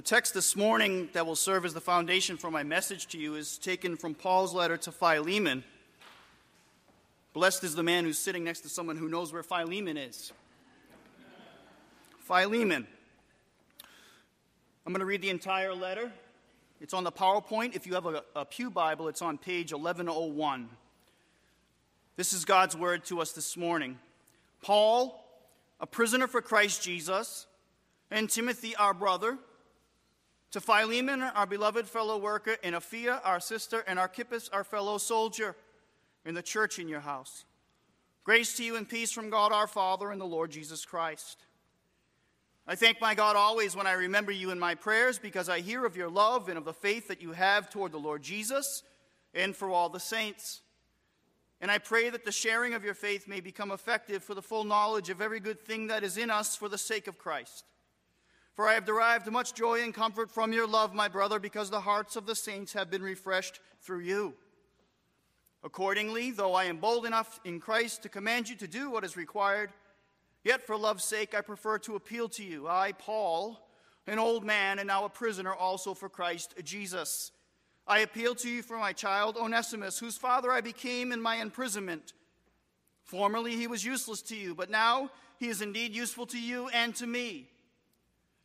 The text this morning that will serve as the foundation for my message to you is taken from Paul's letter to Philemon. Blessed is the man who's sitting next to someone who knows where Philemon is. Philemon. I'm going to read the entire letter. It's on the PowerPoint. If you have a, a Pew Bible, it's on page 1101. This is God's word to us this morning. Paul, a prisoner for Christ Jesus, and Timothy, our brother, to Philemon, our beloved fellow worker, and Apphia, our sister, and Archippus, our fellow soldier, in the church in your house. Grace to you and peace from God our Father and the Lord Jesus Christ. I thank my God always when I remember you in my prayers because I hear of your love and of the faith that you have toward the Lord Jesus and for all the saints. And I pray that the sharing of your faith may become effective for the full knowledge of every good thing that is in us for the sake of Christ. For I have derived much joy and comfort from your love, my brother, because the hearts of the saints have been refreshed through you. Accordingly, though I am bold enough in Christ to command you to do what is required, yet for love's sake I prefer to appeal to you. I, Paul, an old man and now a prisoner also for Christ Jesus. I appeal to you for my child Onesimus, whose father I became in my imprisonment. Formerly he was useless to you, but now he is indeed useful to you and to me.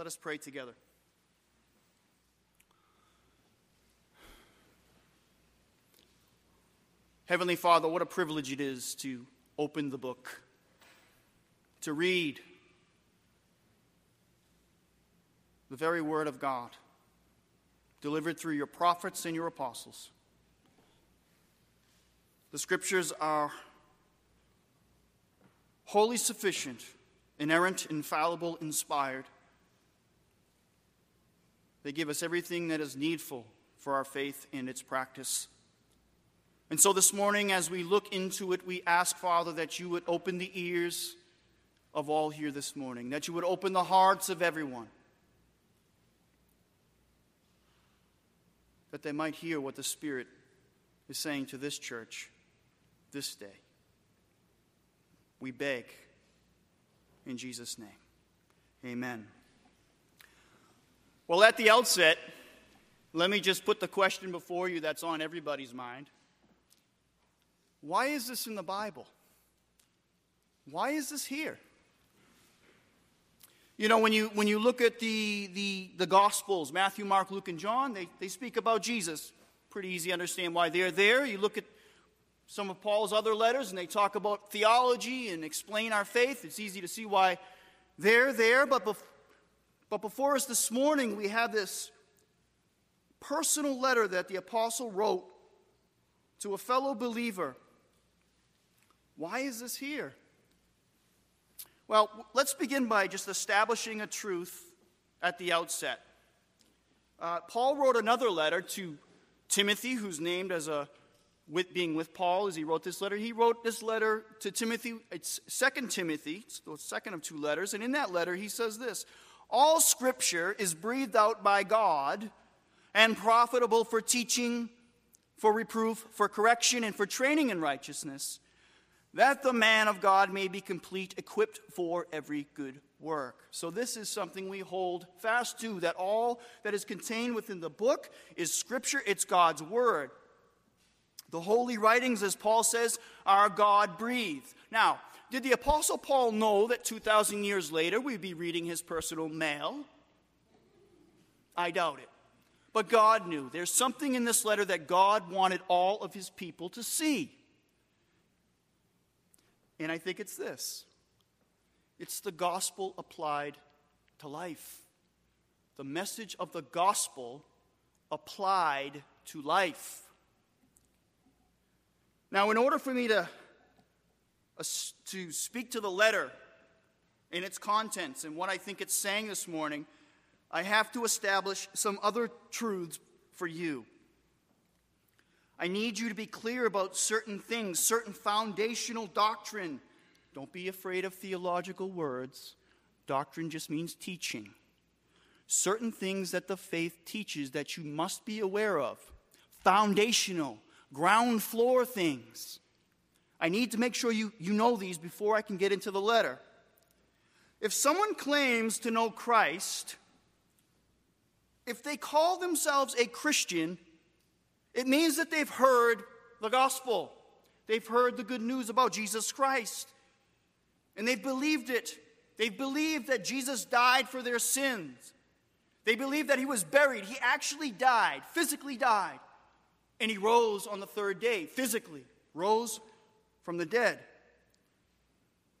Let us pray together. Heavenly Father, what a privilege it is to open the book, to read the very word of God, delivered through your prophets and your apostles. The scriptures are wholly sufficient, inerrant, infallible, inspired. They give us everything that is needful for our faith and its practice. And so this morning, as we look into it, we ask, Father, that you would open the ears of all here this morning, that you would open the hearts of everyone that they might hear what the Spirit is saying to this church this day. We beg in Jesus' name. Amen. Well, at the outset, let me just put the question before you that's on everybody's mind. Why is this in the Bible? Why is this here? You know, when you, when you look at the, the, the Gospels, Matthew, Mark, Luke, and John, they, they speak about Jesus. Pretty easy to understand why they're there. You look at some of Paul's other letters, and they talk about theology and explain our faith. It's easy to see why they're there. But, bef- but before us this morning, we have this personal letter that the apostle wrote to a fellow believer. Why is this here? Well, let's begin by just establishing a truth at the outset. Uh, Paul wrote another letter to Timothy, who's named as a with being with Paul as he wrote this letter. He wrote this letter to Timothy. It's Second Timothy, it's the second of two letters. And in that letter, he says this All scripture is breathed out by God and profitable for teaching, for reproof, for correction, and for training in righteousness, that the man of God may be complete, equipped for every good work. So, this is something we hold fast to that all that is contained within the book is Scripture, it's God's Word. The holy writings, as Paul says, are God breathed. Now, did the Apostle Paul know that 2,000 years later we'd be reading his personal mail? I doubt it. But God knew. There's something in this letter that God wanted all of his people to see. And I think it's this it's the gospel applied to life. The message of the gospel applied to life. Now, in order for me to, to speak to the letter and its contents and what I think it's saying this morning, I have to establish some other truths for you. I need you to be clear about certain things, certain foundational doctrine don't be afraid of theological words. Doctrine just means teaching. Certain things that the faith teaches that you must be aware of. Foundational, ground floor things. I need to make sure you, you know these before I can get into the letter. If someone claims to know Christ, if they call themselves a Christian, it means that they've heard the gospel. They've heard the good news about Jesus Christ. And they've believed it. They've believed that Jesus died for their sins. They believe that he was buried. He actually died, physically died. And he rose on the third day, physically, rose from the dead.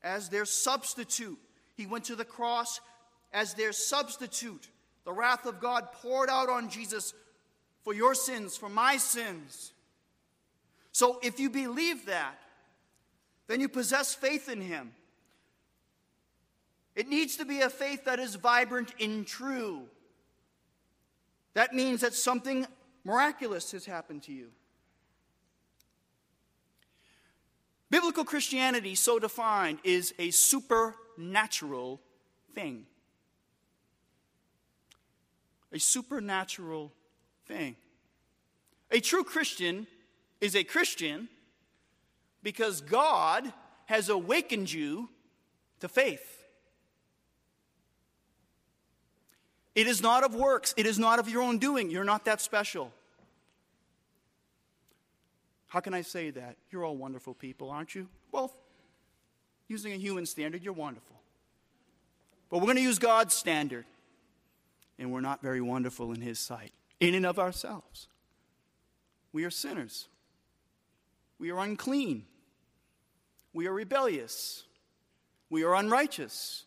As their substitute, he went to the cross as their substitute. The wrath of God poured out on Jesus for your sins, for my sins. So if you believe that, then you possess faith in him. It needs to be a faith that is vibrant and true. That means that something miraculous has happened to you. Biblical Christianity, so defined, is a supernatural thing. A supernatural thing. A true Christian is a Christian because God has awakened you to faith. It is not of works, it is not of your own doing. You're not that special. How can I say that? You're all wonderful people, aren't you? Well, using a human standard, you're wonderful. But we're going to use God's standard, and we're not very wonderful in His sight, in and of ourselves. We are sinners. We are unclean. We are rebellious. We are unrighteous.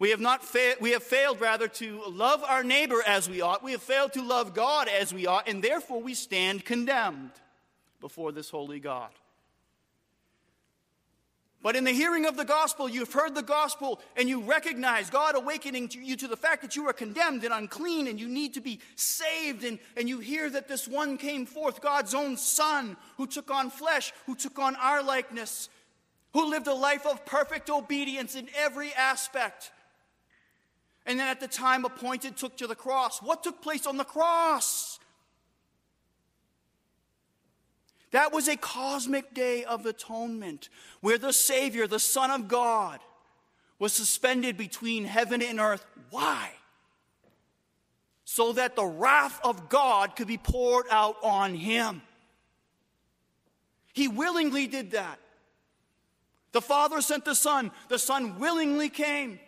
We have, not fa- we have failed, rather, to love our neighbor as we ought. We have failed to love God as we ought, and therefore we stand condemned before this holy God. But in the hearing of the gospel, you've heard the gospel and you recognize God awakening to you to the fact that you are condemned and unclean and you need to be saved. And, and you hear that this one came forth, God's own Son, who took on flesh, who took on our likeness, who lived a life of perfect obedience in every aspect and then at the time appointed took to the cross. What took place on the cross? That was a cosmic day of atonement where the Savior, the Son of God, was suspended between heaven and earth. Why? So that the wrath of God could be poured out on him. He willingly did that. The Father sent the Son, the Son willingly came.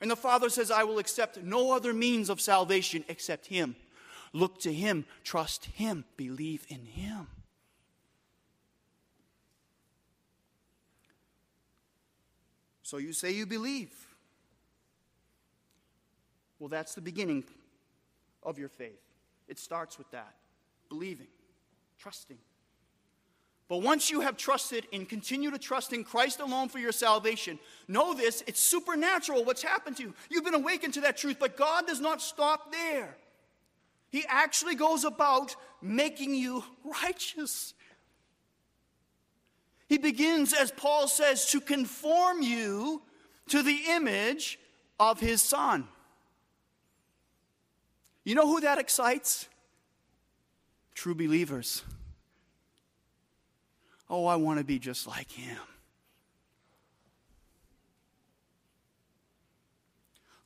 And the Father says, I will accept no other means of salvation except Him. Look to Him, trust Him, believe in Him. So you say you believe. Well, that's the beginning of your faith. It starts with that believing, trusting. But once you have trusted and continue to trust in Christ alone for your salvation, know this it's supernatural what's happened to you. You've been awakened to that truth, but God does not stop there. He actually goes about making you righteous. He begins, as Paul says, to conform you to the image of his Son. You know who that excites? True believers. Oh, I want to be just like him.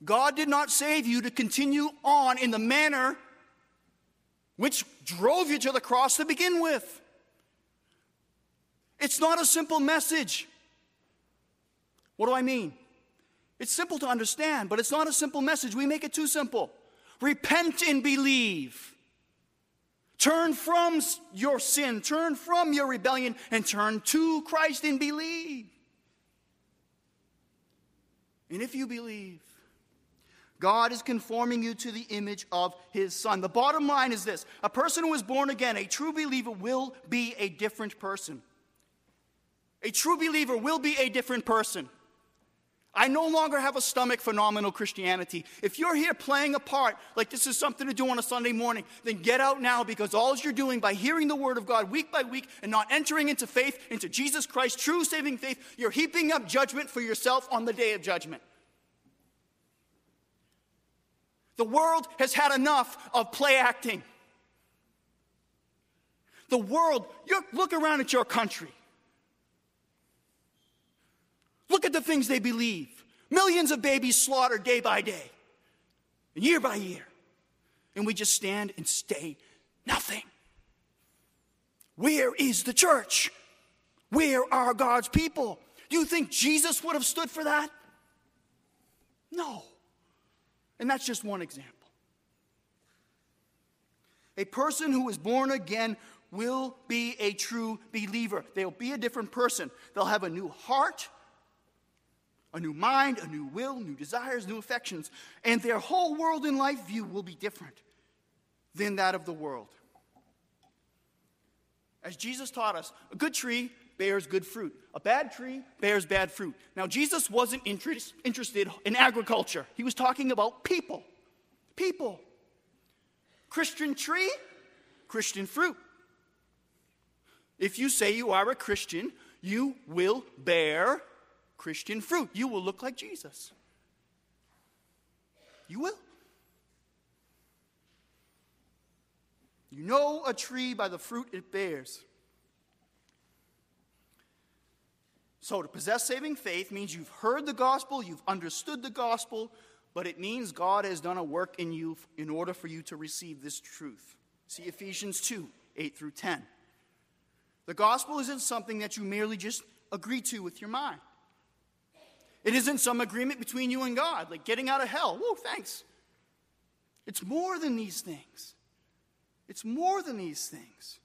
God did not save you to continue on in the manner which drove you to the cross to begin with. It's not a simple message. What do I mean? It's simple to understand, but it's not a simple message. We make it too simple. Repent and believe. Turn from your sin, turn from your rebellion, and turn to Christ and believe. And if you believe, God is conforming you to the image of his son. The bottom line is this a person who is born again, a true believer, will be a different person. A true believer will be a different person. I no longer have a stomach for nominal Christianity. If you're here playing a part like this is something to do on a Sunday morning, then get out now because all you're doing by hearing the word of God week by week and not entering into faith, into Jesus Christ, true saving faith, you're heaping up judgment for yourself on the day of judgment. The world has had enough of play acting. The world, look around at your country. Look at the things they believe. Millions of babies slaughtered day by day, year by year. And we just stand and stay nothing. Where is the church? Where are God's people? Do you think Jesus would have stood for that? No. And that's just one example. A person who is born again will be a true believer. They'll be a different person. They'll have a new heart, a new mind, a new will, new desires, new affections, and their whole world and life view will be different than that of the world. As Jesus taught us, a good tree bears good fruit. A bad tree bears bad fruit. Now, Jesus wasn't interest, interested in agriculture, he was talking about people. People. Christian tree, Christian fruit. If you say you are a Christian, you will bear Christian fruit. You will look like Jesus. You will. You know a tree by the fruit it bears. So, to possess saving faith means you've heard the gospel, you've understood the gospel, but it means God has done a work in you in order for you to receive this truth. See Ephesians 2 8 through 10. The gospel isn't something that you merely just agree to with your mind. It isn't some agreement between you and God, like getting out of hell. Whoa, thanks. It's more than these things. It's more than these things.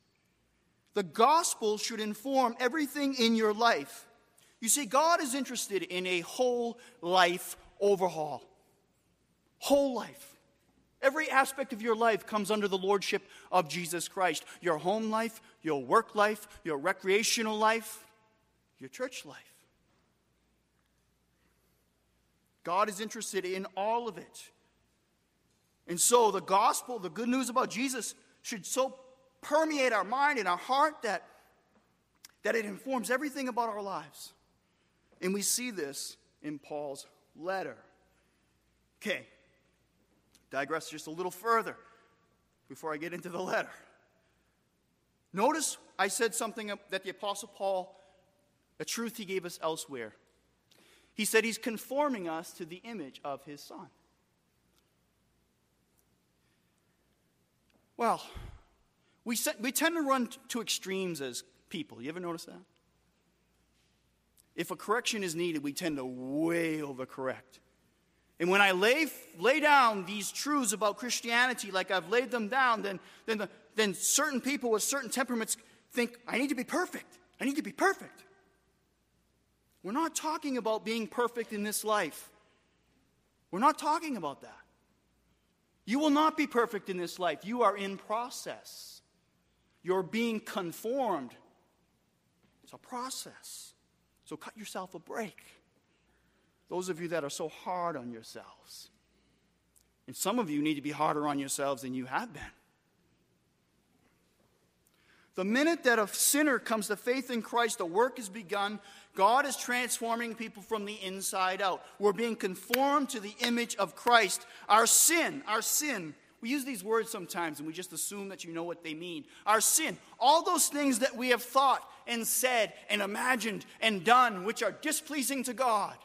The gospel should inform everything in your life. You see, God is interested in a whole life overhaul. Whole life. Every aspect of your life comes under the lordship of Jesus Christ your home life, your work life, your recreational life, your church life. God is interested in all of it. And so the gospel, the good news about Jesus, should so permeate our mind and our heart that, that it informs everything about our lives. And we see this in Paul's letter. Okay, digress just a little further before I get into the letter. Notice I said something that the Apostle Paul, a truth he gave us elsewhere. He said he's conforming us to the image of his Son. Well, we, we tend to run to extremes as people. You ever notice that? If a correction is needed, we tend to way overcorrect. And when I lay, lay down these truths about Christianity like I've laid them down, then, then, the, then certain people with certain temperaments think, I need to be perfect. I need to be perfect. We're not talking about being perfect in this life. We're not talking about that. You will not be perfect in this life. You are in process. You're being conformed. It's a process. So cut yourself a break. Those of you that are so hard on yourselves, And some of you need to be harder on yourselves than you have been. The minute that a sinner comes to faith in Christ, the work is begun. God is transforming people from the inside out. We're being conformed to the image of Christ. Our sin, our sin, we use these words sometimes and we just assume that you know what they mean. Our sin, all those things that we have thought and said and imagined and done which are displeasing to God,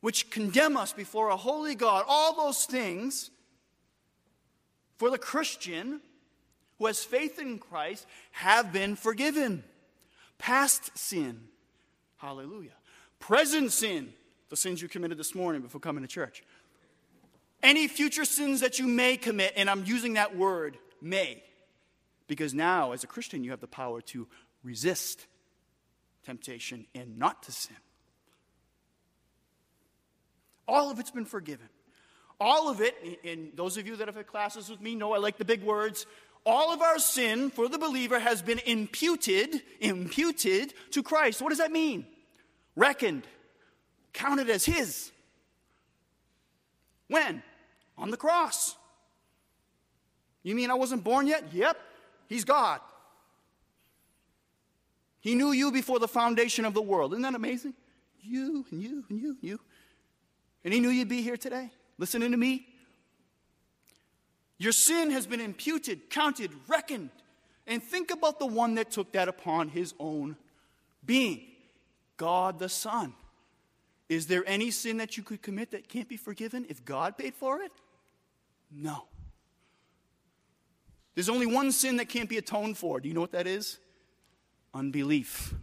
which condemn us before a holy God, all those things for the Christian who has faith in Christ have been forgiven. Past sin, hallelujah. Present sin, the sins you committed this morning before coming to church. Any future sins that you may commit, and I'm using that word, may, because now as a Christian you have the power to resist temptation and not to sin. All of it's been forgiven. All of it, and those of you that have had classes with me know I like the big words. All of our sin for the believer has been imputed, imputed to Christ. What does that mean? Reckoned, counted as his. When? On the cross. You mean I wasn't born yet? Yep, he's God. He knew you before the foundation of the world. Isn't that amazing? You and you and you and you. And he knew you'd be here today, listening to me. Your sin has been imputed, counted, reckoned. And think about the one that took that upon his own being God the Son. Is there any sin that you could commit that can't be forgiven if God paid for it? No. There's only one sin that can't be atoned for. Do you know what that is? Unbelief.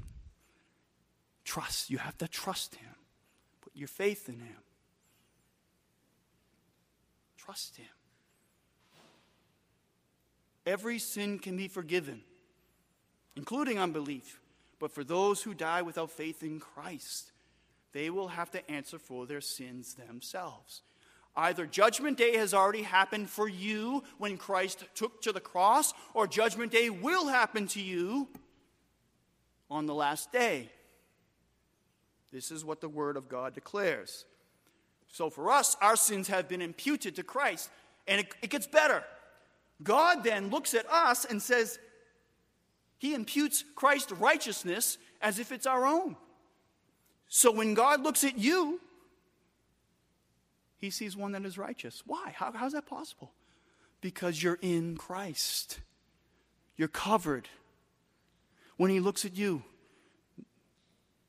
Trust. You have to trust Him. Put your faith in Him. Trust Him. Every sin can be forgiven, including unbelief. But for those who die without faith in Christ, they will have to answer for their sins themselves. Either Judgment Day has already happened for you when Christ took to the cross, or Judgment Day will happen to you on the last day. This is what the Word of God declares. So for us, our sins have been imputed to Christ, and it, it gets better. God then looks at us and says, He imputes Christ's righteousness as if it's our own. So when God looks at you, he sees one that is righteous. Why? How, how's that possible? Because you're in Christ. You're covered. When he looks at you,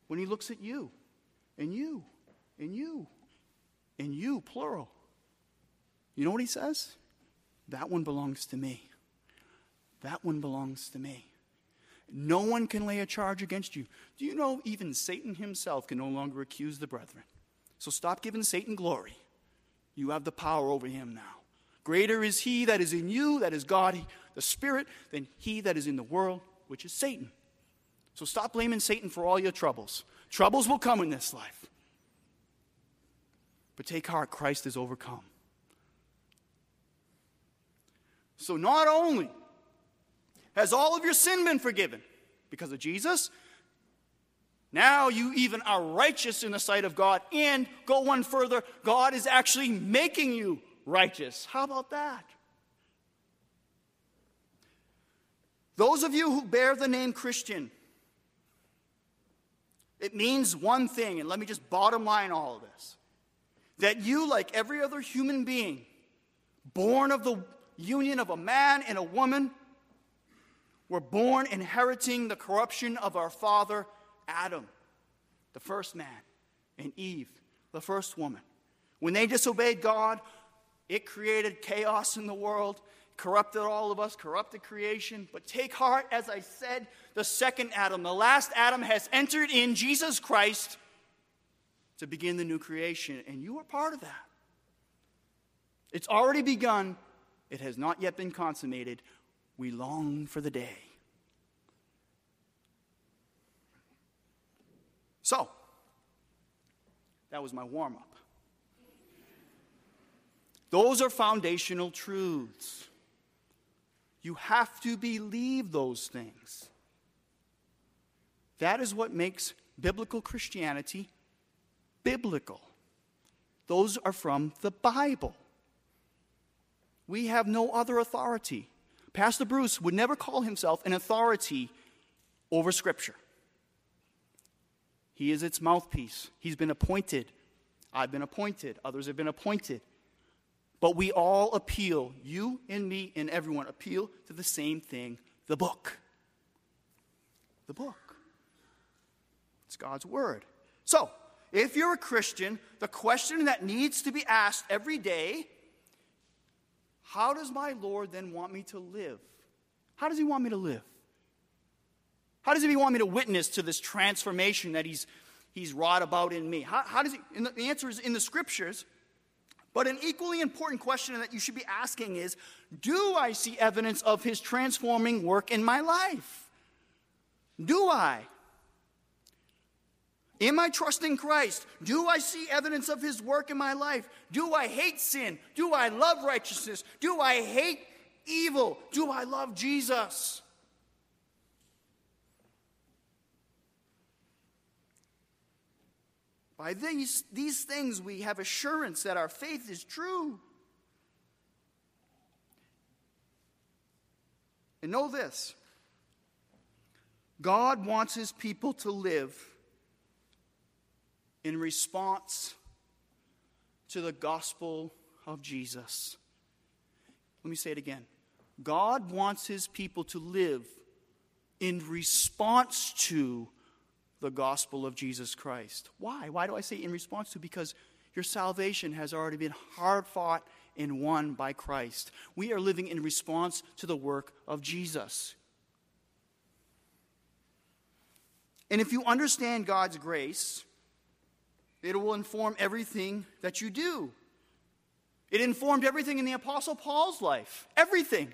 when he looks at you, and you, and you, and you, plural, you know what he says? That one belongs to me. That one belongs to me. No one can lay a charge against you. Do you know even Satan himself can no longer accuse the brethren? So stop giving Satan glory. You have the power over him now. Greater is he that is in you, that is God, the Spirit, than he that is in the world, which is Satan. So stop blaming Satan for all your troubles. Troubles will come in this life. But take heart, Christ is overcome. So not only has all of your sin been forgiven because of Jesus? Now you even are righteous in the sight of God. And go one further, God is actually making you righteous. How about that? Those of you who bear the name Christian, it means one thing, and let me just bottom line all of this that you, like every other human being, born of the union of a man and a woman, were born inheriting the corruption of our father Adam, the first man, and Eve, the first woman. When they disobeyed God, it created chaos in the world, corrupted all of us, corrupted creation. But take heart, as I said, the second Adam, the last Adam, has entered in Jesus Christ to begin the new creation, and you are part of that. It's already begun, it has not yet been consummated. We long for the day. So, that was my warm up. Those are foundational truths. You have to believe those things. That is what makes biblical Christianity biblical. Those are from the Bible. We have no other authority. Pastor Bruce would never call himself an authority over Scripture. He is its mouthpiece. He's been appointed. I've been appointed. Others have been appointed. But we all appeal, you and me and everyone appeal to the same thing the book. The book. It's God's Word. So, if you're a Christian, the question that needs to be asked every day how does my Lord then want me to live? How does He want me to live? How does He want me to witness to this transformation that He's, he's wrought about in me? How, how does He, the answer is in the Scriptures. But an equally important question that you should be asking is Do I see evidence of His transforming work in my life? Do I? Am I trusting Christ? Do I see evidence of His work in my life? Do I hate sin? Do I love righteousness? Do I hate evil? Do I love Jesus? By these, these things, we have assurance that our faith is true. And know this God wants His people to live in response to the gospel of Jesus. Let me say it again. God wants his people to live in response to the gospel of Jesus Christ. Why? Why do I say in response to? Because your salvation has already been hard fought and won by Christ. We are living in response to the work of Jesus. And if you understand God's grace, it will inform everything that you do. It informed everything in the Apostle Paul's life. Everything.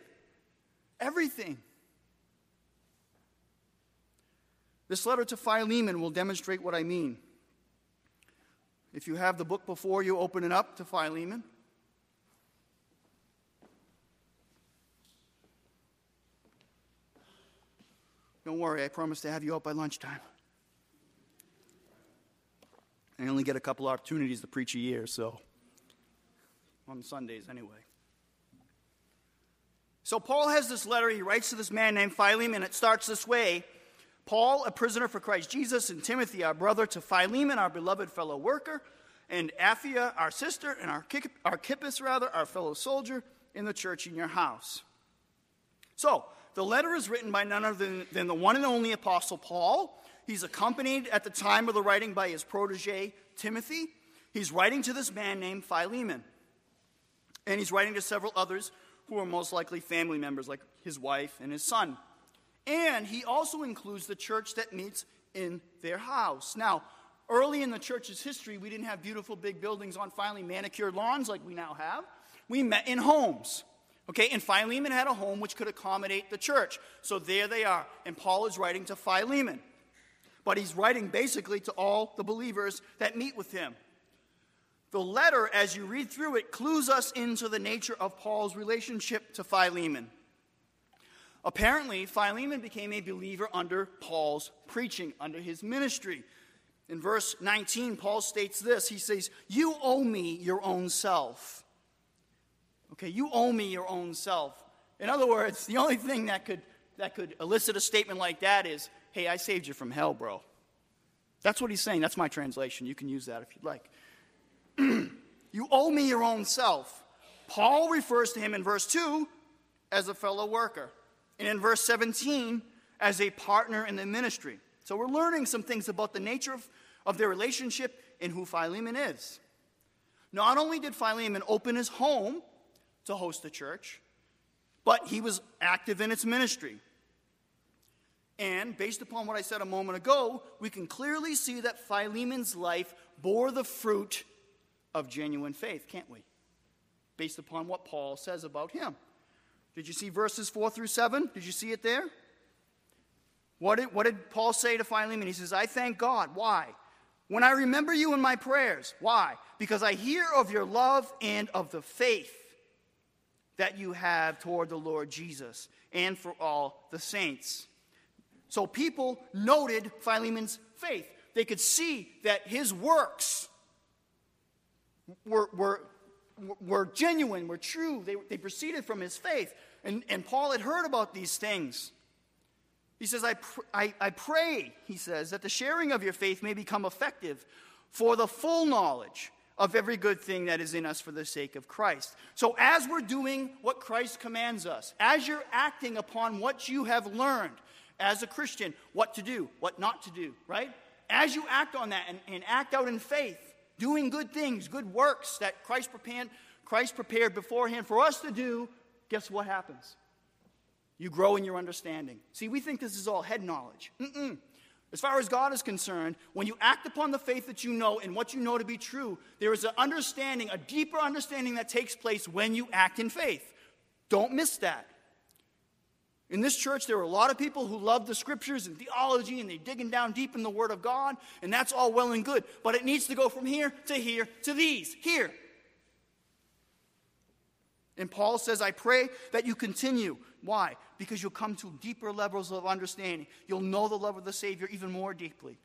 Everything. This letter to Philemon will demonstrate what I mean. If you have the book before you, open it up to Philemon. Don't worry, I promise to have you out by lunchtime. I only get a couple opportunities to preach a year, so on Sundays anyway. So Paul has this letter he writes to this man named Philemon, it starts this way Paul, a prisoner for Christ Jesus, and Timothy, our brother, to Philemon, our beloved fellow worker, and Apphia, our sister, and our Archippus, rather, our fellow soldier, in the church in your house. So, the letter is written by none other than, than the one and only Apostle Paul, He's accompanied at the time of the writing by his protege, Timothy. He's writing to this man named Philemon. And he's writing to several others who are most likely family members, like his wife and his son. And he also includes the church that meets in their house. Now, early in the church's history, we didn't have beautiful big buildings on finely manicured lawns like we now have. We met in homes. Okay, and Philemon had a home which could accommodate the church. So there they are. And Paul is writing to Philemon but he's writing basically to all the believers that meet with him. The letter, as you read through it, clues us into the nature of Paul's relationship to Philemon. Apparently, Philemon became a believer under Paul's preaching, under his ministry. In verse 19, Paul states this He says, You owe me your own self. Okay, you owe me your own self. In other words, the only thing that could, that could elicit a statement like that is, hey, I saved you from hell, bro. That's what he's saying. That's my translation. You can use that if you'd like. you owe me your own self. Paul refers to him in verse 2 as a fellow worker, and in verse 17 as a partner in the ministry. So we're learning some things about the nature of, of their relationship and who Philemon is. Not only did Philemon open his home to host the church, but he was active in its ministry. And based upon what I said a moment ago, we can clearly see that Philemon's life bore the fruit of genuine faith, can't we? Based upon what Paul says about him. Did you see verses 4 through 7? Did you see it there? What did, what did Paul say to Philemon? He says, I thank God. Why? When I remember you in my prayers. Why? Because I hear of your love and of the faith that you have toward the Lord Jesus and for all the saints. So people noted Philemon's faith. They could see that his works were, were were genuine, were true. They, they proceeded from his faith. And, and Paul had heard about these things. He says, I, pr- I, I pray, he says, that the sharing of your faith may become effective for the full knowledge of every good thing that is in us for the sake of Christ. So, as we're doing what Christ commands us, as you're acting upon what you have learned as a Christian, what to do, what not to do, right? As you act on that and, and act out in faith, doing good things, good works that Christ prepared, Christ prepared beforehand for us to do, guess what happens? You grow in your understanding. See, we think this is all head knowledge. Mm-mm. As far as God is concerned, when you act upon the faith that you know and what you know to be true, there is an understanding, a deeper understanding that takes place when you act in faith. Don't miss that. In this church, there are a lot of people who love the scriptures and theology and they're digging down deep in the Word of God, and that's all well and good. But it needs to go from here to here to these, here. And Paul says, I pray that you continue. Why? Because you'll come to deeper levels of understanding. You'll know the love of the Savior even more deeply.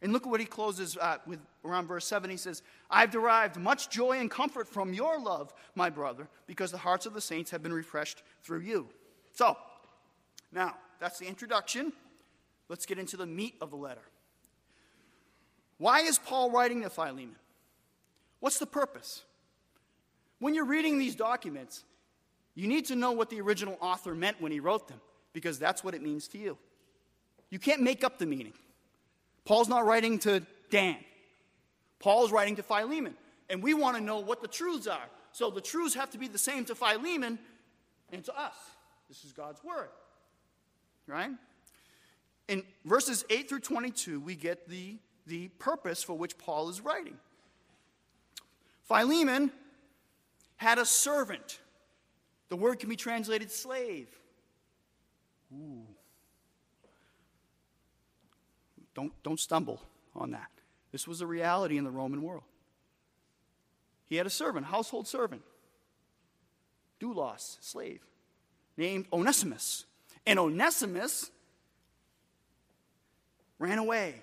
And look at what he closes uh, with around verse 7. He says, I've derived much joy and comfort from your love, my brother, because the hearts of the saints have been refreshed through you. So, now, that's the introduction. Let's get into the meat of the letter. Why is Paul writing to Philemon? What's the purpose? When you're reading these documents, you need to know what the original author meant when he wrote them, because that's what it means to you. You can't make up the meaning. Paul's not writing to Dan, Paul's writing to Philemon. And we want to know what the truths are. So the truths have to be the same to Philemon and to us. This is God's word right? In verses 8 through 22, we get the, the purpose for which Paul is writing. Philemon had a servant. The word can be translated slave. Ooh. Don't, don't stumble on that. This was a reality in the Roman world. He had a servant, household servant, doulos, slave, named Onesimus. And Onesimus ran away.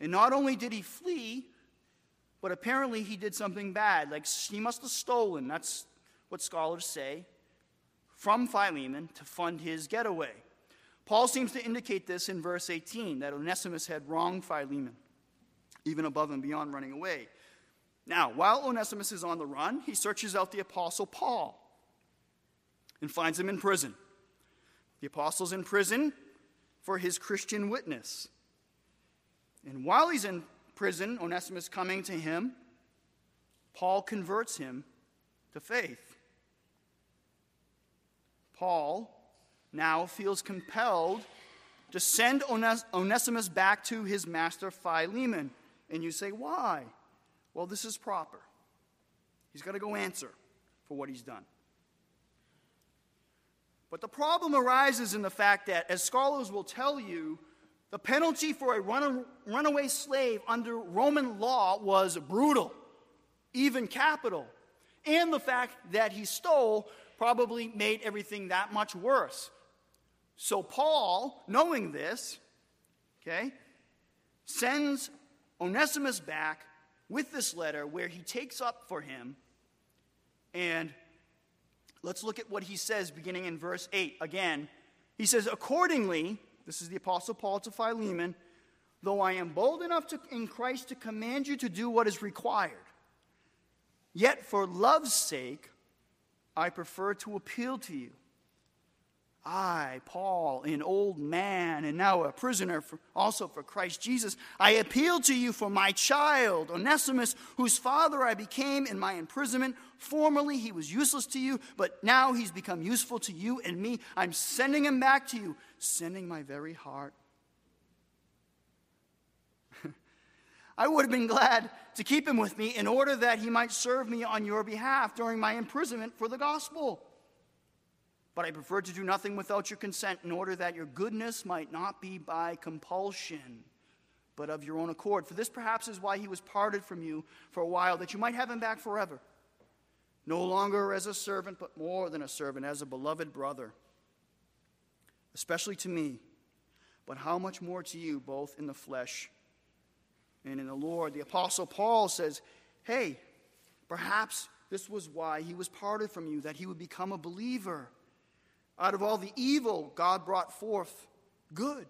And not only did he flee, but apparently he did something bad. Like he must have stolen, that's what scholars say, from Philemon to fund his getaway. Paul seems to indicate this in verse 18 that Onesimus had wronged Philemon, even above and beyond running away. Now, while Onesimus is on the run, he searches out the apostle Paul and finds him in prison. The apostle's in prison for his Christian witness. And while he's in prison, Onesimus coming to him, Paul converts him to faith. Paul now feels compelled to send Ones- Onesimus back to his master Philemon. And you say, why? Well, this is proper. He's got to go answer for what he's done. But the problem arises in the fact that, as scholars will tell you, the penalty for a run- runaway slave under Roman law was brutal, even capital. And the fact that he stole probably made everything that much worse. So, Paul, knowing this, okay, sends Onesimus back with this letter where he takes up for him and Let's look at what he says beginning in verse 8 again. He says, Accordingly, this is the Apostle Paul to Philemon, though I am bold enough to, in Christ to command you to do what is required, yet for love's sake, I prefer to appeal to you. I, Paul, an old man and now a prisoner for, also for Christ Jesus, I appeal to you for my child, Onesimus, whose father I became in my imprisonment. Formerly he was useless to you, but now he's become useful to you and me. I'm sending him back to you, sending my very heart. I would have been glad to keep him with me in order that he might serve me on your behalf during my imprisonment for the gospel. But I prefer to do nothing without your consent in order that your goodness might not be by compulsion, but of your own accord. For this perhaps is why he was parted from you for a while, that you might have him back forever. No longer as a servant, but more than a servant, as a beloved brother, especially to me, but how much more to you, both in the flesh and in the Lord. The Apostle Paul says, Hey, Perhaps this was why he was parted from you, that he would become a believer. Out of all the evil, God brought forth good.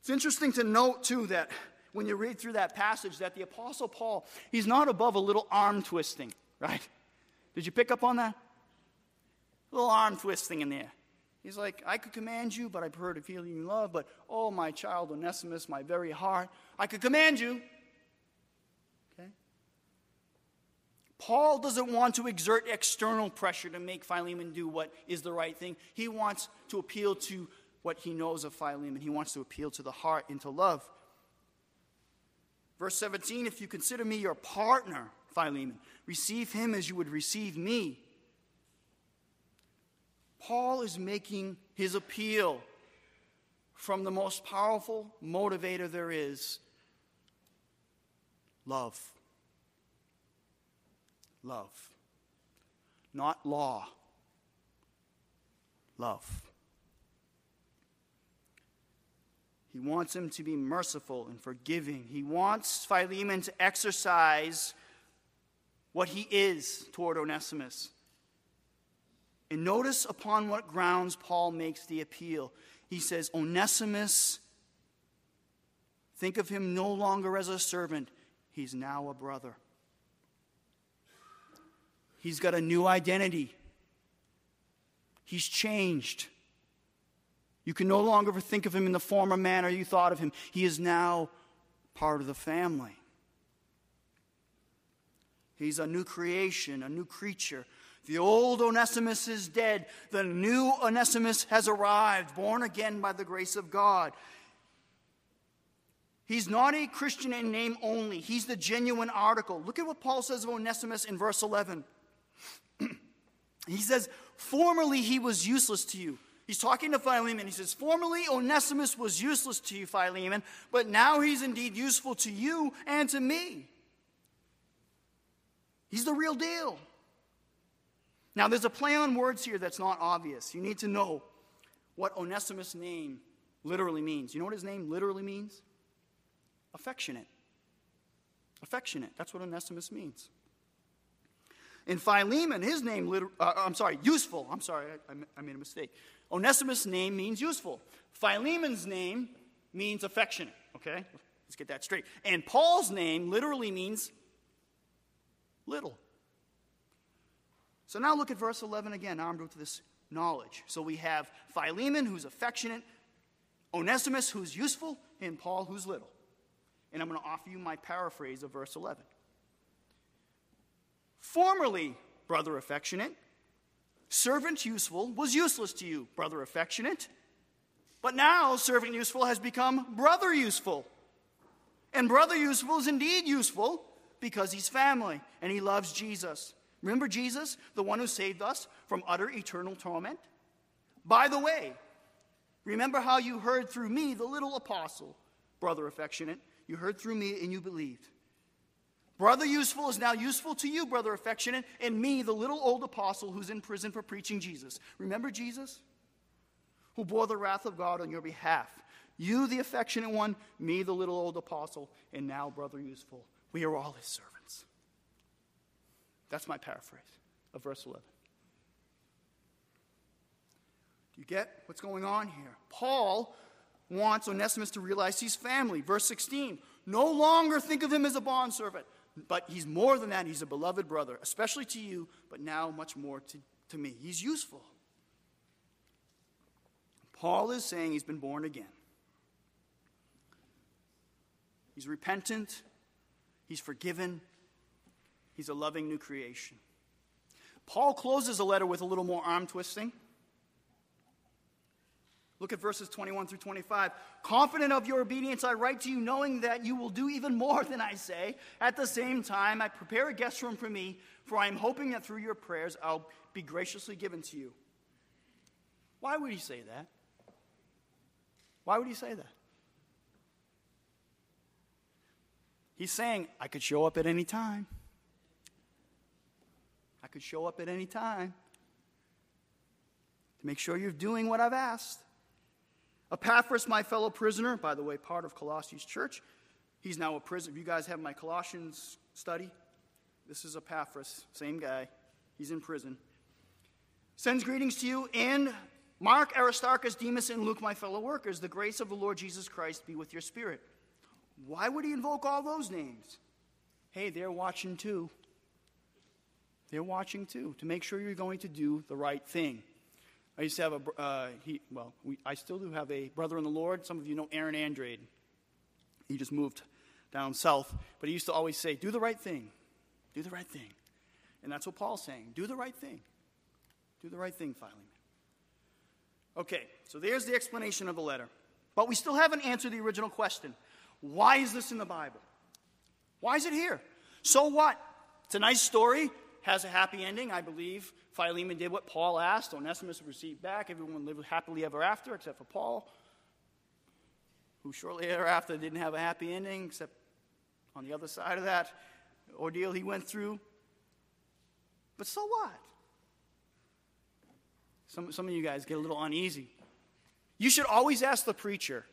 It's interesting to note, too, that when you read through that passage, that the Apostle Paul, he's not above a little arm twisting, right? Did you pick up on that? A little arm twisting in there. He's like, I could command you, but I prefer to feel you in love. But, oh, my child Onesimus, my very heart, I could command you, Paul doesn't want to exert external pressure to make Philemon do what is the right thing. He wants to appeal to what he knows of Philemon. He wants to appeal to the heart and to love. Verse 17 If you consider me your partner, Philemon, receive him as you would receive me. Paul is making his appeal from the most powerful motivator there is love love. Not law, love. He wants him to be merciful and forgiving. He wants Philemon to exercise what he is toward Onesimus. And notice upon what grounds Paul makes the appeal. He says, Onesimus, think of him no longer as a servant, he's now a brother. He's got a new identity. He's changed. You can no longer think of him in the former manner you thought of him. He is now part of the family. He's a new creation, a new creature. The old Onesimus is dead. The new Onesimus has arrived, born again by the grace of God. He's not a Christian in name only, he's the genuine article. Look at what Paul says of Onesimus in verse 11. He says, Formerly he was useless to you. He's talking to Philemon. He says, Formerly Onesimus was useless to you, Philemon, but now he's indeed useful to you and to me. He's the real deal. Now, there's a play on words here that's not obvious. You need to know what Onesimus' name literally means. You know what his name literally means? Affectionate. Affectionate. That's what Onesimus means. In Philemon, his name, uh, I'm sorry, useful. I'm sorry, I, I made a mistake. Onesimus' name means useful. Philemon's name means affectionate. Okay? Let's get that straight. And Paul's name literally means little. So now look at verse 11 again, armed with this knowledge. So we have Philemon, who's affectionate, Onesimus, who's useful, and Paul, who's little. And I'm going to offer you my paraphrase of verse 11. Formerly, brother affectionate, servant useful was useless to you, brother affectionate. But now, servant useful has become brother useful. And brother useful is indeed useful because he's family and he loves Jesus. Remember Jesus, the one who saved us from utter eternal torment? By the way, remember how you heard through me, the little apostle, brother affectionate. You heard through me and you believed. Brother useful is now useful to you, brother affectionate, and me, the little old apostle who's in prison for preaching Jesus. Remember Jesus? Who bore the wrath of God on your behalf. You, the affectionate one, me, the little old apostle, and now brother useful. We are all his servants. That's my paraphrase of verse 11. Do you get what's going on here? Paul wants Onesimus to realize he's family. Verse 16 no longer think of him as a bondservant but he's more than that. He's a beloved brother, especially to you, but now much more to, to me. He's useful. Paul is saying he's been born again. He's repentant, he's forgiven, he's a loving new creation. Paul closes the letter with a little more arm twisting. Look at verses 21 through 25. Confident of your obedience, I write to you, knowing that you will do even more than I say. At the same time, I prepare a guest room for me, for I am hoping that through your prayers I'll be graciously given to you. Why would he say that? Why would he say that? He's saying, I could show up at any time. I could show up at any time to make sure you're doing what I've asked. Epaphras, my fellow prisoner, by the way, part of Colossians church, He's now a prisoner. If you guys have my Colossians study? This is Epaphras, same guy. He's in prison. Sends greetings to you and Mark, Aristarchus, Demas, and Luke, my fellow workers. The grace of the Lord Jesus Christ be with your spirit. Why would he invoke all those names? Hey, they're watching too. They're watching too to make sure you're going to do the right thing. I used to have a, uh, he, well, we, I still do have a brother in the Lord. Some of you know Aaron Andrade. He just moved down south, but he used to always say, Do the right thing. Do the right thing. And that's what Paul's saying. Do the right thing. Do the right thing, Philemon. Okay, so there's the explanation of the letter. But we still haven't answered the original question why is this in the Bible? Why is it here? So what? It's a nice story, has a happy ending. I believe Philemon did what Paul asked. Onesimus received back. Everyone lived happily ever after, except for Paul, who shortly thereafter didn't have a happy ending, except on the other side of that ordeal he went through. But so what? Some, some of you guys get a little uneasy. You should always ask the preacher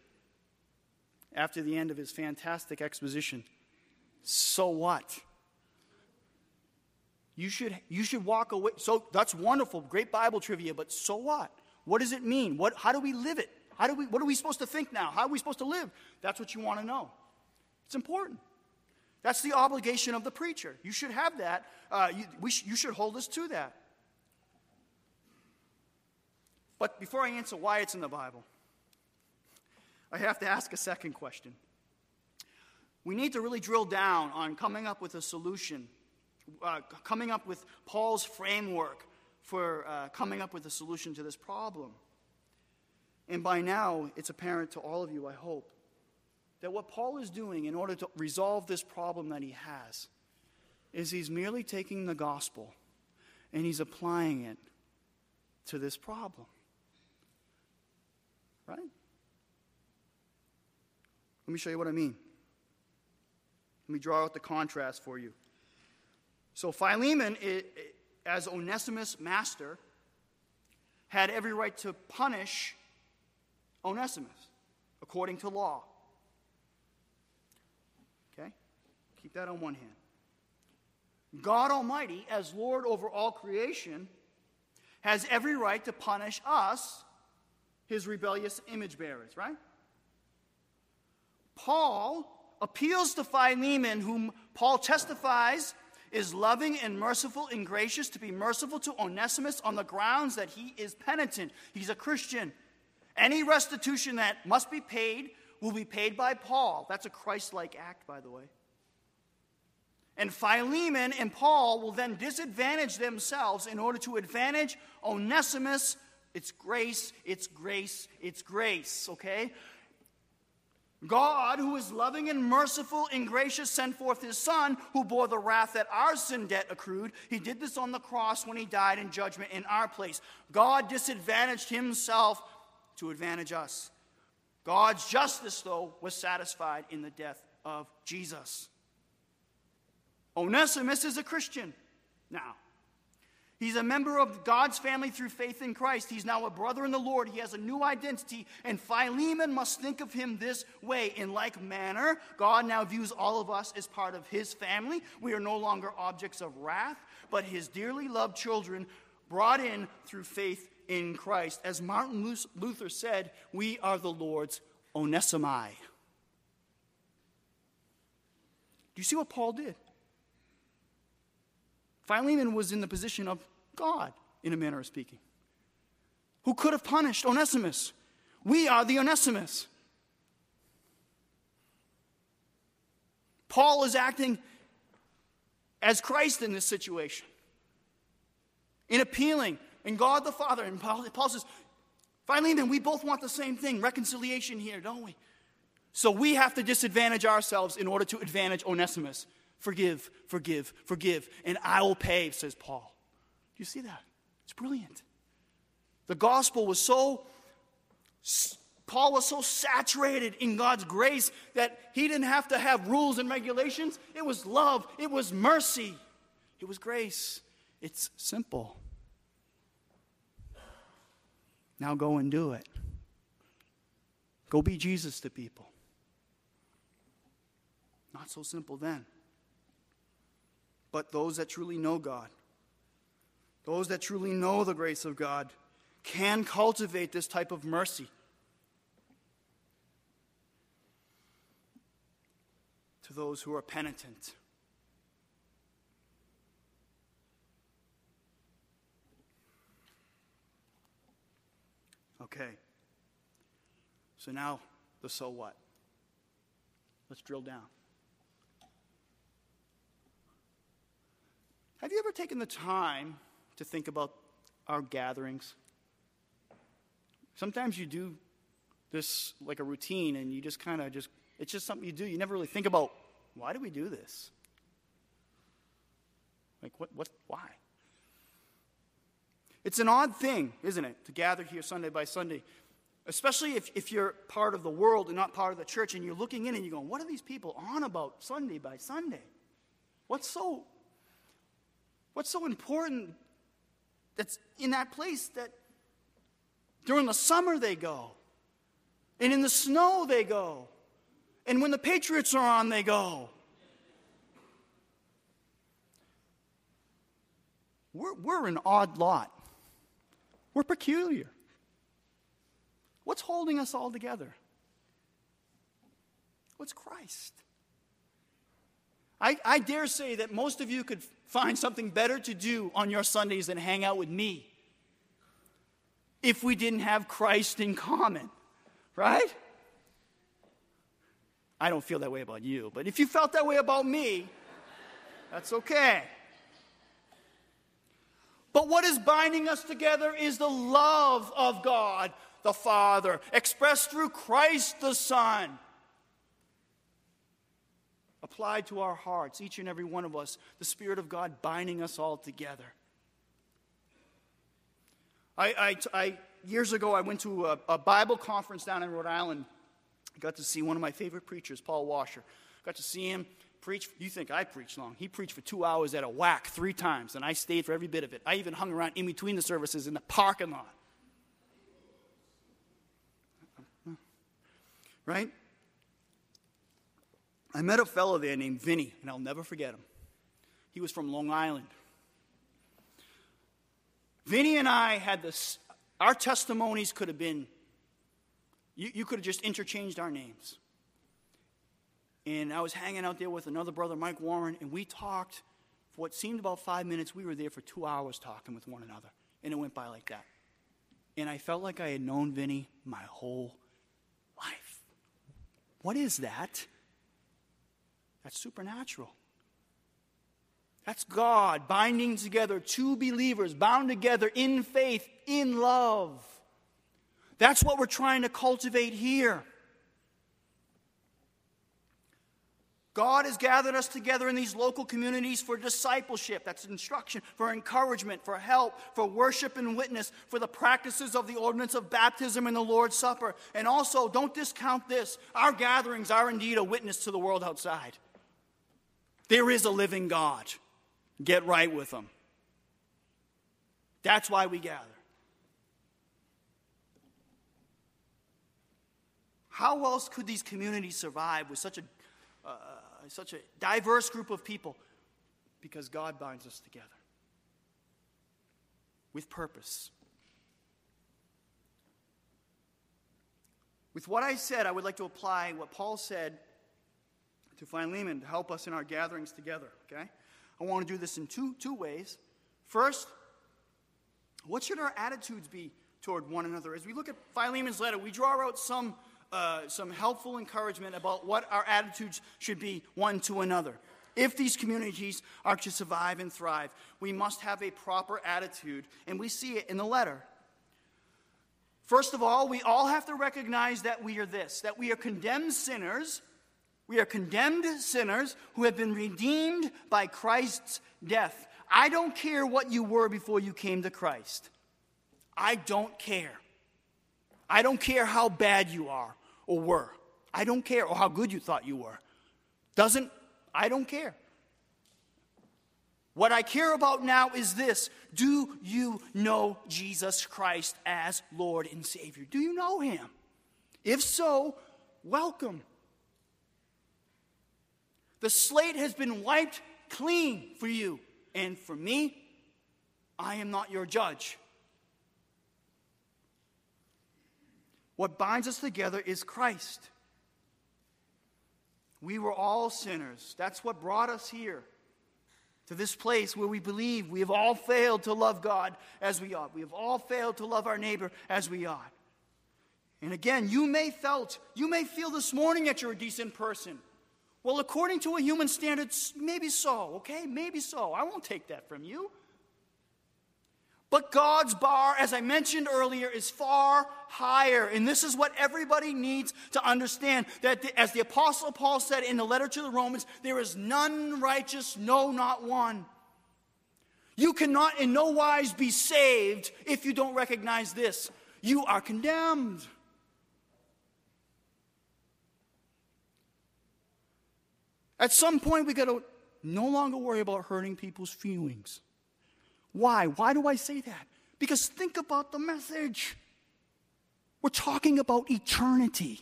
after the end of his fantastic exposition, so what? You should, you should walk away. So that's wonderful, great Bible trivia, but so what? What does it mean? What, how do we live it? How do we, what are we supposed to think now? How are we supposed to live? That's what you want to know. It's important. That's the obligation of the preacher. You should have that. Uh, you, sh- you should hold us to that. But before I answer why it's in the Bible, I have to ask a second question. We need to really drill down on coming up with a solution, uh, coming up with Paul's framework for uh, coming up with a solution to this problem. And by now, it's apparent to all of you, I hope, that what Paul is doing in order to resolve this problem that he has is he's merely taking the gospel and he's applying it to this problem. Right? Let me show you what I mean. Let me draw out the contrast for you. So, Philemon, as Onesimus' master, had every right to punish Onesimus according to law. Okay? Keep that on one hand. God Almighty, as Lord over all creation, has every right to punish us, his rebellious image bearers, right? Paul appeals to Philemon, whom Paul testifies is loving and merciful and gracious, to be merciful to Onesimus on the grounds that he is penitent. He's a Christian. Any restitution that must be paid will be paid by Paul. That's a Christ like act, by the way. And Philemon and Paul will then disadvantage themselves in order to advantage Onesimus. It's grace, it's grace, it's grace, okay? God, who is loving and merciful and gracious, sent forth his Son, who bore the wrath that our sin debt accrued. He did this on the cross when he died in judgment in our place. God disadvantaged himself to advantage us. God's justice, though, was satisfied in the death of Jesus. Onesimus is a Christian now. He's a member of God's family through faith in Christ. He's now a brother in the Lord. He has a new identity, and Philemon must think of him this way. In like manner, God now views all of us as part of his family. We are no longer objects of wrath, but his dearly loved children brought in through faith in Christ. As Martin Luther said, we are the Lord's Onesimi. Do you see what Paul did? Philemon was in the position of God, in a manner of speaking, who could have punished Onesimus. We are the Onesimus. Paul is acting as Christ in this situation, in appealing, and God the Father. And Paul, Paul says, Philemon, we both want the same thing reconciliation here, don't we? So we have to disadvantage ourselves in order to advantage Onesimus. Forgive, forgive, forgive, and I will pay, says Paul. Do you see that? It's brilliant. The gospel was so, Paul was so saturated in God's grace that he didn't have to have rules and regulations. It was love, it was mercy, it was grace. It's simple. Now go and do it. Go be Jesus to people. not so simple then. But those that truly know God, those that truly know the grace of God, can cultivate this type of mercy. To those who are penitent. Okay. So now, the so what? Let's drill down. Have you ever taken the time to think about our gatherings? Sometimes you do this like a routine and you just kind of just, it's just something you do. You never really think about why do we do this? Like, what, what, why? It's an odd thing, isn't it, to gather here Sunday by Sunday, especially if, if you're part of the world and not part of the church and you're looking in and you're going, what are these people on about Sunday by Sunday? What's so, what's so important that's in that place that during the summer they go, and in the snow they go, and when the Patriots are on, they go. We're, we're an odd lot. We're peculiar. What's holding us all together? What's Christ? I, I dare say that most of you could find something better to do on your Sundays than hang out with me if we didn't have Christ in common, right? I don't feel that way about you, but if you felt that way about me, that's okay. But what is binding us together is the love of God the Father, expressed through Christ the Son applied to our hearts, each and every one of us, the Spirit of God binding us all together. I, I, I years ago, I went to a, a, Bible conference down in Rhode Island. I got to see one of my favorite preachers, Paul Washer. Got to see him preach. You think I preached long? He preached for two hours at a whack three times, and I stayed for every bit of it. I even hung around in between the services in the parking lot. Right? I met a fellow there named Vinny, and I'll never forget him. He was from Long Island. Vinny and I had this, our testimonies could have been, you, you could have just interchanged our names. And I was hanging out there with another brother, Mike Warren, and we talked for what seemed about five minutes. We were there for two hours talking with one another, and it went by like that. And I felt like I had known Vinny my whole life. What is that? That's supernatural. That's God binding together two believers, bound together in faith, in love. That's what we're trying to cultivate here. God has gathered us together in these local communities for discipleship, that's instruction, for encouragement, for help, for worship and witness, for the practices of the ordinance of baptism and the Lord's Supper. And also, don't discount this our gatherings are indeed a witness to the world outside. There is a living God. Get right with Him. That's why we gather. How else could these communities survive with such a, uh, such a diverse group of people? Because God binds us together with purpose. With what I said, I would like to apply what Paul said to Philemon to help us in our gatherings together, okay? I want to do this in two, two ways. First, what should our attitudes be toward one another? As we look at Philemon's letter, we draw out some, uh, some helpful encouragement about what our attitudes should be one to another. If these communities are to survive and thrive, we must have a proper attitude, and we see it in the letter. First of all, we all have to recognize that we are this that we are condemned sinners we are condemned sinners who have been redeemed by Christ's death. I don't care what you were before you came to Christ. I don't care. I don't care how bad you are or were. I don't care or how good you thought you were. Doesn't, I don't care. What I care about now is this Do you know Jesus Christ as Lord and Savior? Do you know Him? If so, welcome. The slate has been wiped clean for you and for me. I am not your judge. What binds us together is Christ. We were all sinners. That's what brought us here to this place where we believe we have all failed to love God as we ought. We have all failed to love our neighbor as we ought. And again, you may felt, you may feel this morning that you're a decent person. Well, according to a human standard, maybe so, okay? Maybe so. I won't take that from you. But God's bar, as I mentioned earlier, is far higher. And this is what everybody needs to understand that, the, as the Apostle Paul said in the letter to the Romans, there is none righteous, no, not one. You cannot in no wise be saved if you don't recognize this. You are condemned. At some point, we got to no longer worry about hurting people's feelings. Why? Why do I say that? Because think about the message. We're talking about eternity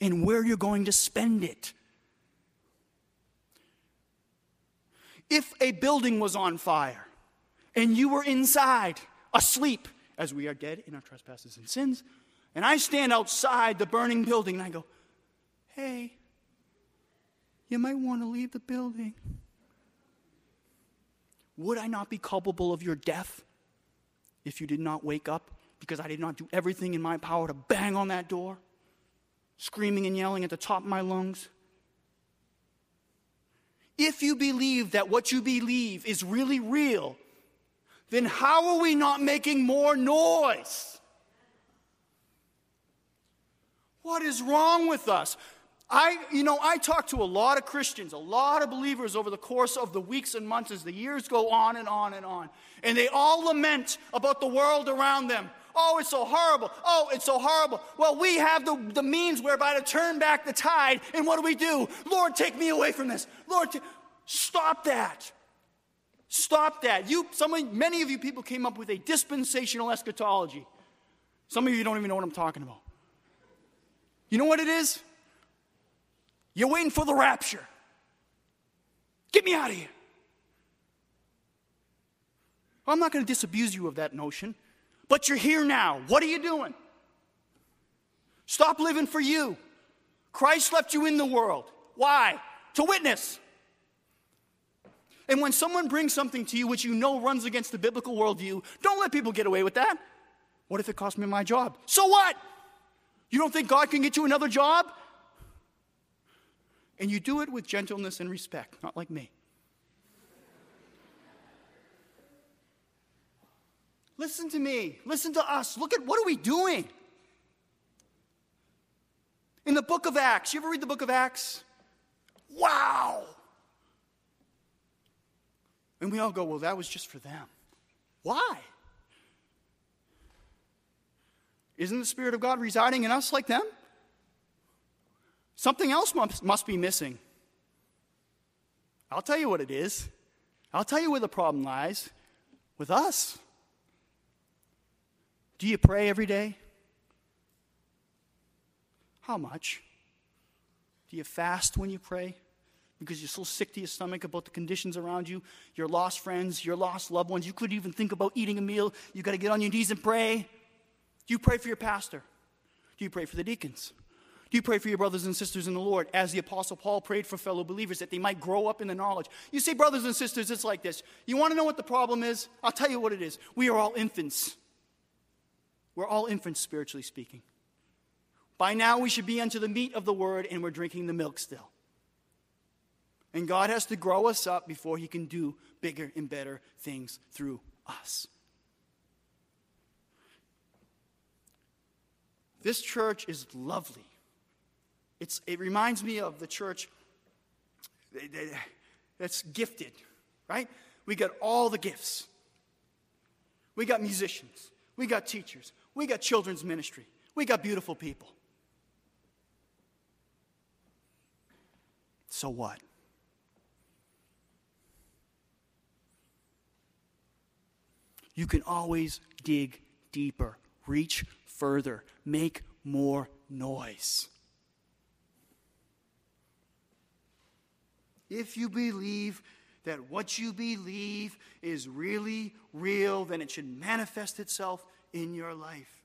and where you're going to spend it. If a building was on fire and you were inside, asleep, as we are dead in our trespasses and sins, and I stand outside the burning building and I go, hey, you might want to leave the building. Would I not be culpable of your death if you did not wake up because I did not do everything in my power to bang on that door, screaming and yelling at the top of my lungs? If you believe that what you believe is really real, then how are we not making more noise? What is wrong with us? I, you know, I talk to a lot of Christians, a lot of believers over the course of the weeks and months as the years go on and on and on. And they all lament about the world around them. Oh, it's so horrible. Oh, it's so horrible. Well, we have the, the means whereby to turn back the tide. And what do we do? Lord, take me away from this. Lord, t- stop that. Stop that. You, some, many of you people came up with a dispensational eschatology. Some of you don't even know what I'm talking about. You know what it is? You're waiting for the rapture. Get me out of here. I'm not going to disabuse you of that notion, but you're here now. What are you doing? Stop living for you. Christ left you in the world. Why? To witness. And when someone brings something to you which you know runs against the biblical worldview, don't let people get away with that. What if it cost me my job? So what? You don't think God can get you another job? And you do it with gentleness and respect, not like me. Listen to me. Listen to us. Look at what are we doing? In the book of Acts, you ever read the book of Acts? Wow. And we all go, well, that was just for them. Why? Isn't the Spirit of God residing in us like them? Something else must, must be missing. I'll tell you what it is. I'll tell you where the problem lies with us. Do you pray every day? How much? Do you fast when you pray? Because you're so sick to your stomach about the conditions around you, your lost friends, your lost loved ones. You couldn't even think about eating a meal. You got to get on your knees and pray. Do you pray for your pastor? Do you pray for the deacons? Do you pray for your brothers and sisters in the Lord as the Apostle Paul prayed for fellow believers that they might grow up in the knowledge? You see, brothers and sisters, it's like this. You want to know what the problem is? I'll tell you what it is. We are all infants. We're all infants, spiritually speaking. By now, we should be unto the meat of the word, and we're drinking the milk still. And God has to grow us up before He can do bigger and better things through us. This church is lovely. It's, it reminds me of the church that's gifted, right? We got all the gifts. We got musicians. We got teachers. We got children's ministry. We got beautiful people. So what? You can always dig deeper, reach further, make more noise. If you believe that what you believe is really real, then it should manifest itself in your life.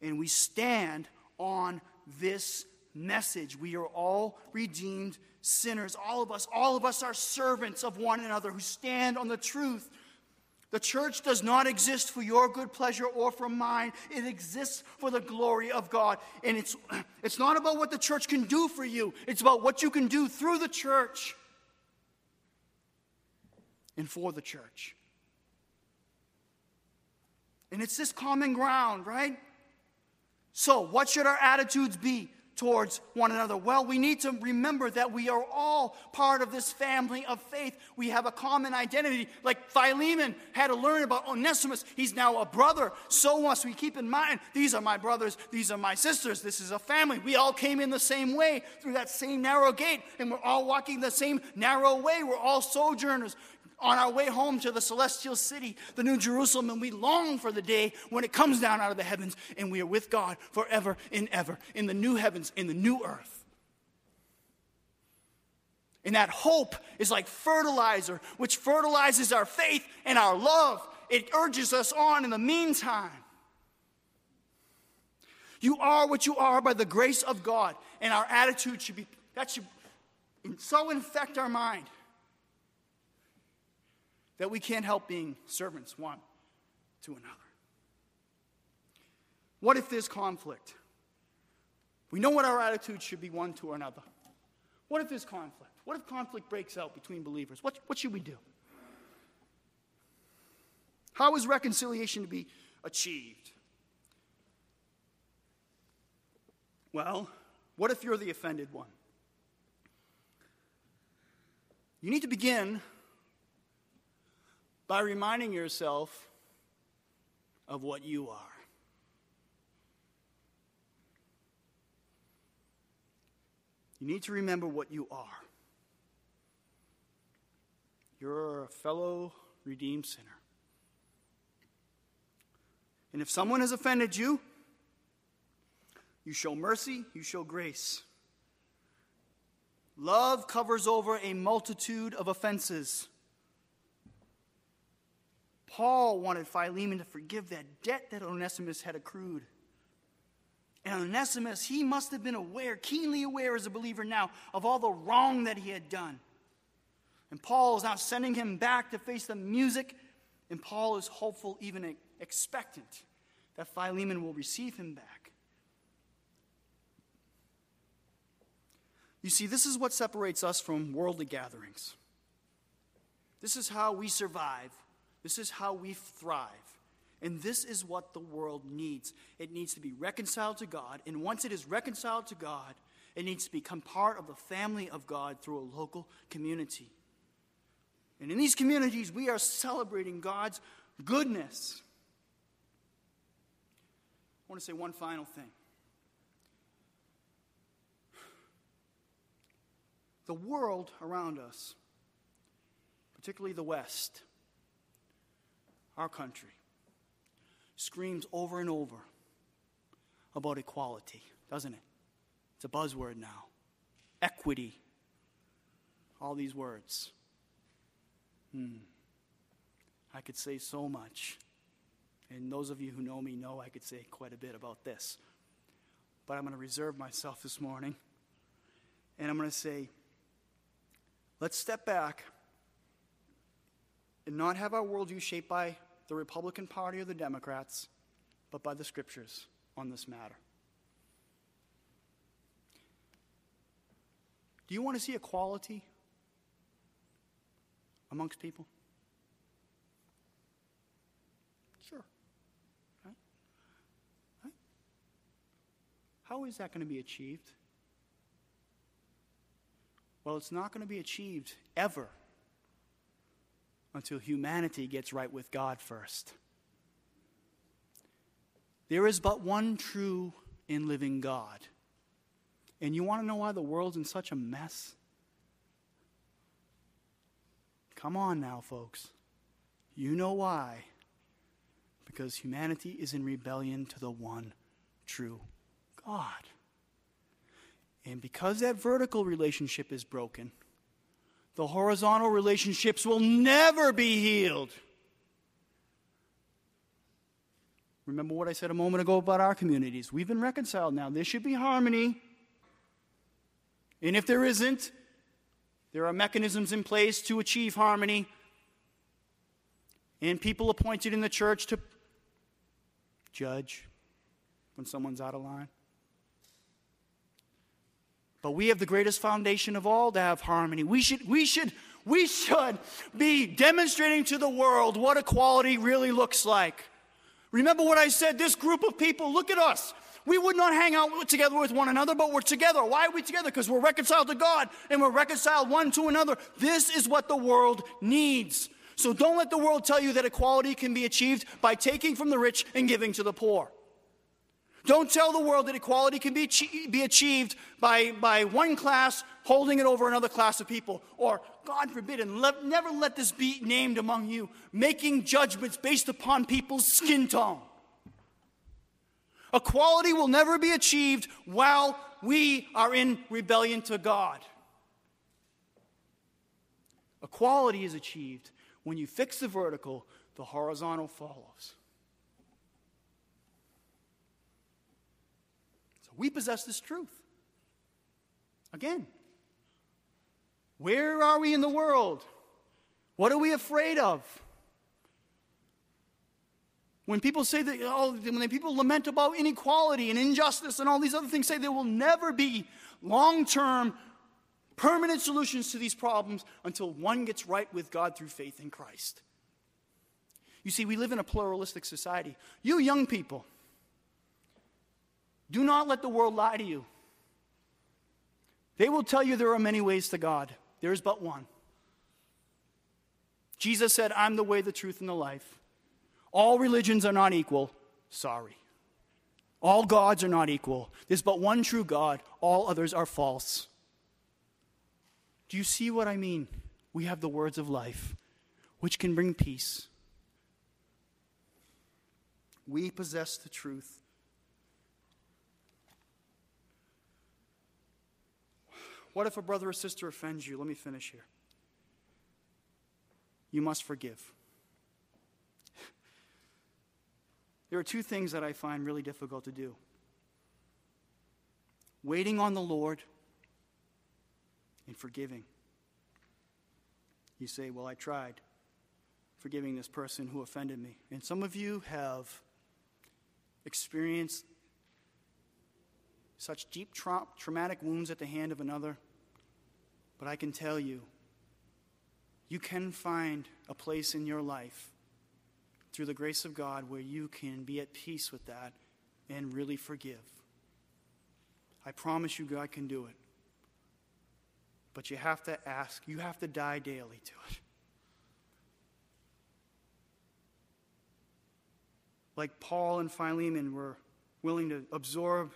And we stand on this message. We are all redeemed sinners. All of us, all of us are servants of one another who stand on the truth. The church does not exist for your good pleasure or for mine. It exists for the glory of God. And it's, it's not about what the church can do for you, it's about what you can do through the church and for the church. And it's this common ground, right? So, what should our attitudes be towards one another? Well, we need to remember that we are all part of this family of faith. We have a common identity. Like Philemon had to learn about Onesimus. He's now a brother. So must we keep in mind these are my brothers, these are my sisters. This is a family. We all came in the same way through that same narrow gate, and we're all walking the same narrow way. We're all sojourners on our way home to the celestial city, the New Jerusalem, and we long for the day when it comes down out of the heavens and we are with God forever and ever in the new heavens, in the new earth. And that hope is like fertilizer, which fertilizes our faith and our love. It urges us on in the meantime. You are what you are by the grace of God, and our attitude should be that should so infect our mind that we can't help being servants one to another. What if there's conflict? We know what our attitude should be one to another. What if there's conflict? What if conflict breaks out between believers? What, what should we do? How is reconciliation to be achieved? Well, what if you're the offended one? You need to begin by reminding yourself of what you are. You need to remember what you are. You're a fellow redeemed sinner. And if someone has offended you, you show mercy, you show grace. Love covers over a multitude of offenses. Paul wanted Philemon to forgive that debt that Onesimus had accrued. And Onesimus, he must have been aware, keenly aware as a believer now, of all the wrong that he had done. And Paul is now sending him back to face the music, and Paul is hopeful, even expectant, that Philemon will receive him back. You see, this is what separates us from worldly gatherings. This is how we survive this is how we thrive. And this is what the world needs. It needs to be reconciled to God. And once it is reconciled to God, it needs to become part of the family of God through a local community. And in these communities, we are celebrating God's goodness. I want to say one final thing. The world around us, particularly the West, our country screams over and over about equality, doesn't it? It's a buzzword now. Equity. All these words. Hmm. I could say so much. And those of you who know me know I could say quite a bit about this. But I'm going to reserve myself this morning. And I'm going to say, let's step back and not have our worldview shaped by the Republican Party or the Democrats, but by the scriptures on this matter. Do you want to see equality amongst people? Sure. Right? Right? How is that going to be achieved? Well, it's not going to be achieved ever until humanity gets right with God first. There is but one true and living God. And you want to know why the world's in such a mess? Come on now, folks. You know why. Because humanity is in rebellion to the one true God. And because that vertical relationship is broken, the horizontal relationships will never be healed. Remember what I said a moment ago about our communities. We've been reconciled now. There should be harmony. And if there isn't, there are mechanisms in place to achieve harmony and people appointed in the church to judge when someone's out of line. But we have the greatest foundation of all to have harmony. We should, we should, we should be demonstrating to the world what equality really looks like. Remember what I said? This group of people, look at us. We would not hang out together with one another, but we're together. Why are we together? Because we're reconciled to God and we're reconciled one to another. This is what the world needs. So don't let the world tell you that equality can be achieved by taking from the rich and giving to the poor. Don't tell the world that equality can be, be achieved by, by one class holding it over another class of people. Or, God forbid, and never let this be named among you, making judgments based upon people's skin tone. Equality will never be achieved while we are in rebellion to God. Equality is achieved when you fix the vertical, the horizontal follows. We possess this truth. Again, where are we in the world? What are we afraid of? When people say that, oh, when people lament about inequality and injustice and all these other things, say there will never be long term permanent solutions to these problems until one gets right with God through faith in Christ. You see, we live in a pluralistic society. You young people, do not let the world lie to you. They will tell you there are many ways to God, there is but one. Jesus said, I'm the way, the truth, and the life. All religions are not equal. Sorry. All gods are not equal. There's but one true God, all others are false. Do you see what I mean? We have the words of life, which can bring peace. We possess the truth. What if a brother or sister offends you? Let me finish here. You must forgive. There are two things that I find really difficult to do waiting on the Lord and forgiving. You say, Well, I tried forgiving this person who offended me. And some of you have experienced such deep tra- traumatic wounds at the hand of another. But I can tell you, you can find a place in your life through the grace of God where you can be at peace with that and really forgive. I promise you, God can do it. But you have to ask, you have to die daily to it. Like Paul and Philemon were willing to absorb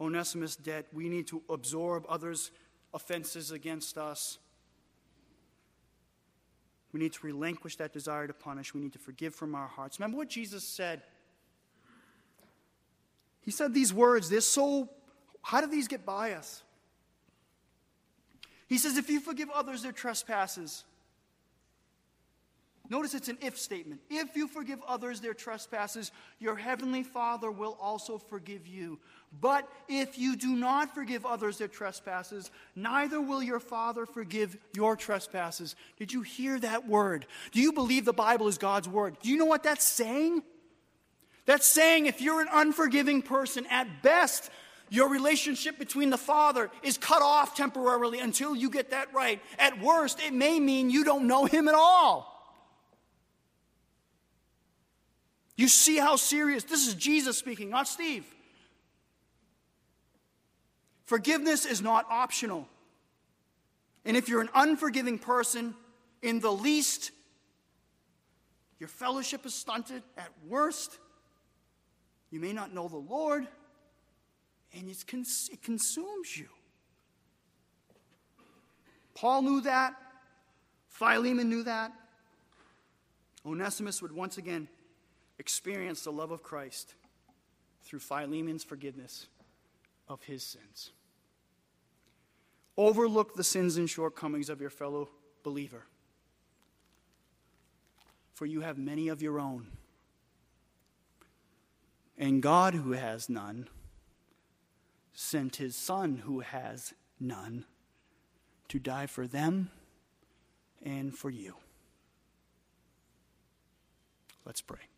Onesimus' debt, we need to absorb others' offenses against us. We need to relinquish that desire to punish. We need to forgive from our hearts. Remember what Jesus said? He said these words, they're so, how do these get by us? He says, if you forgive others their trespasses, notice it's an if statement. If you forgive others their trespasses, your heavenly Father will also forgive you. But if you do not forgive others their trespasses, neither will your Father forgive your trespasses. Did you hear that word? Do you believe the Bible is God's word? Do you know what that's saying? That's saying if you're an unforgiving person, at best, your relationship between the Father is cut off temporarily until you get that right. At worst, it may mean you don't know Him at all. You see how serious this is Jesus speaking, not Steve. Forgiveness is not optional. And if you're an unforgiving person, in the least, your fellowship is stunted. At worst, you may not know the Lord and it consumes you. Paul knew that. Philemon knew that. Onesimus would once again experience the love of Christ through Philemon's forgiveness of his sins. overlook the sins and shortcomings of your fellow believer. For you have many of your own. And God, who has none, sent his Son, who has none, to die for them and for you. Let's pray.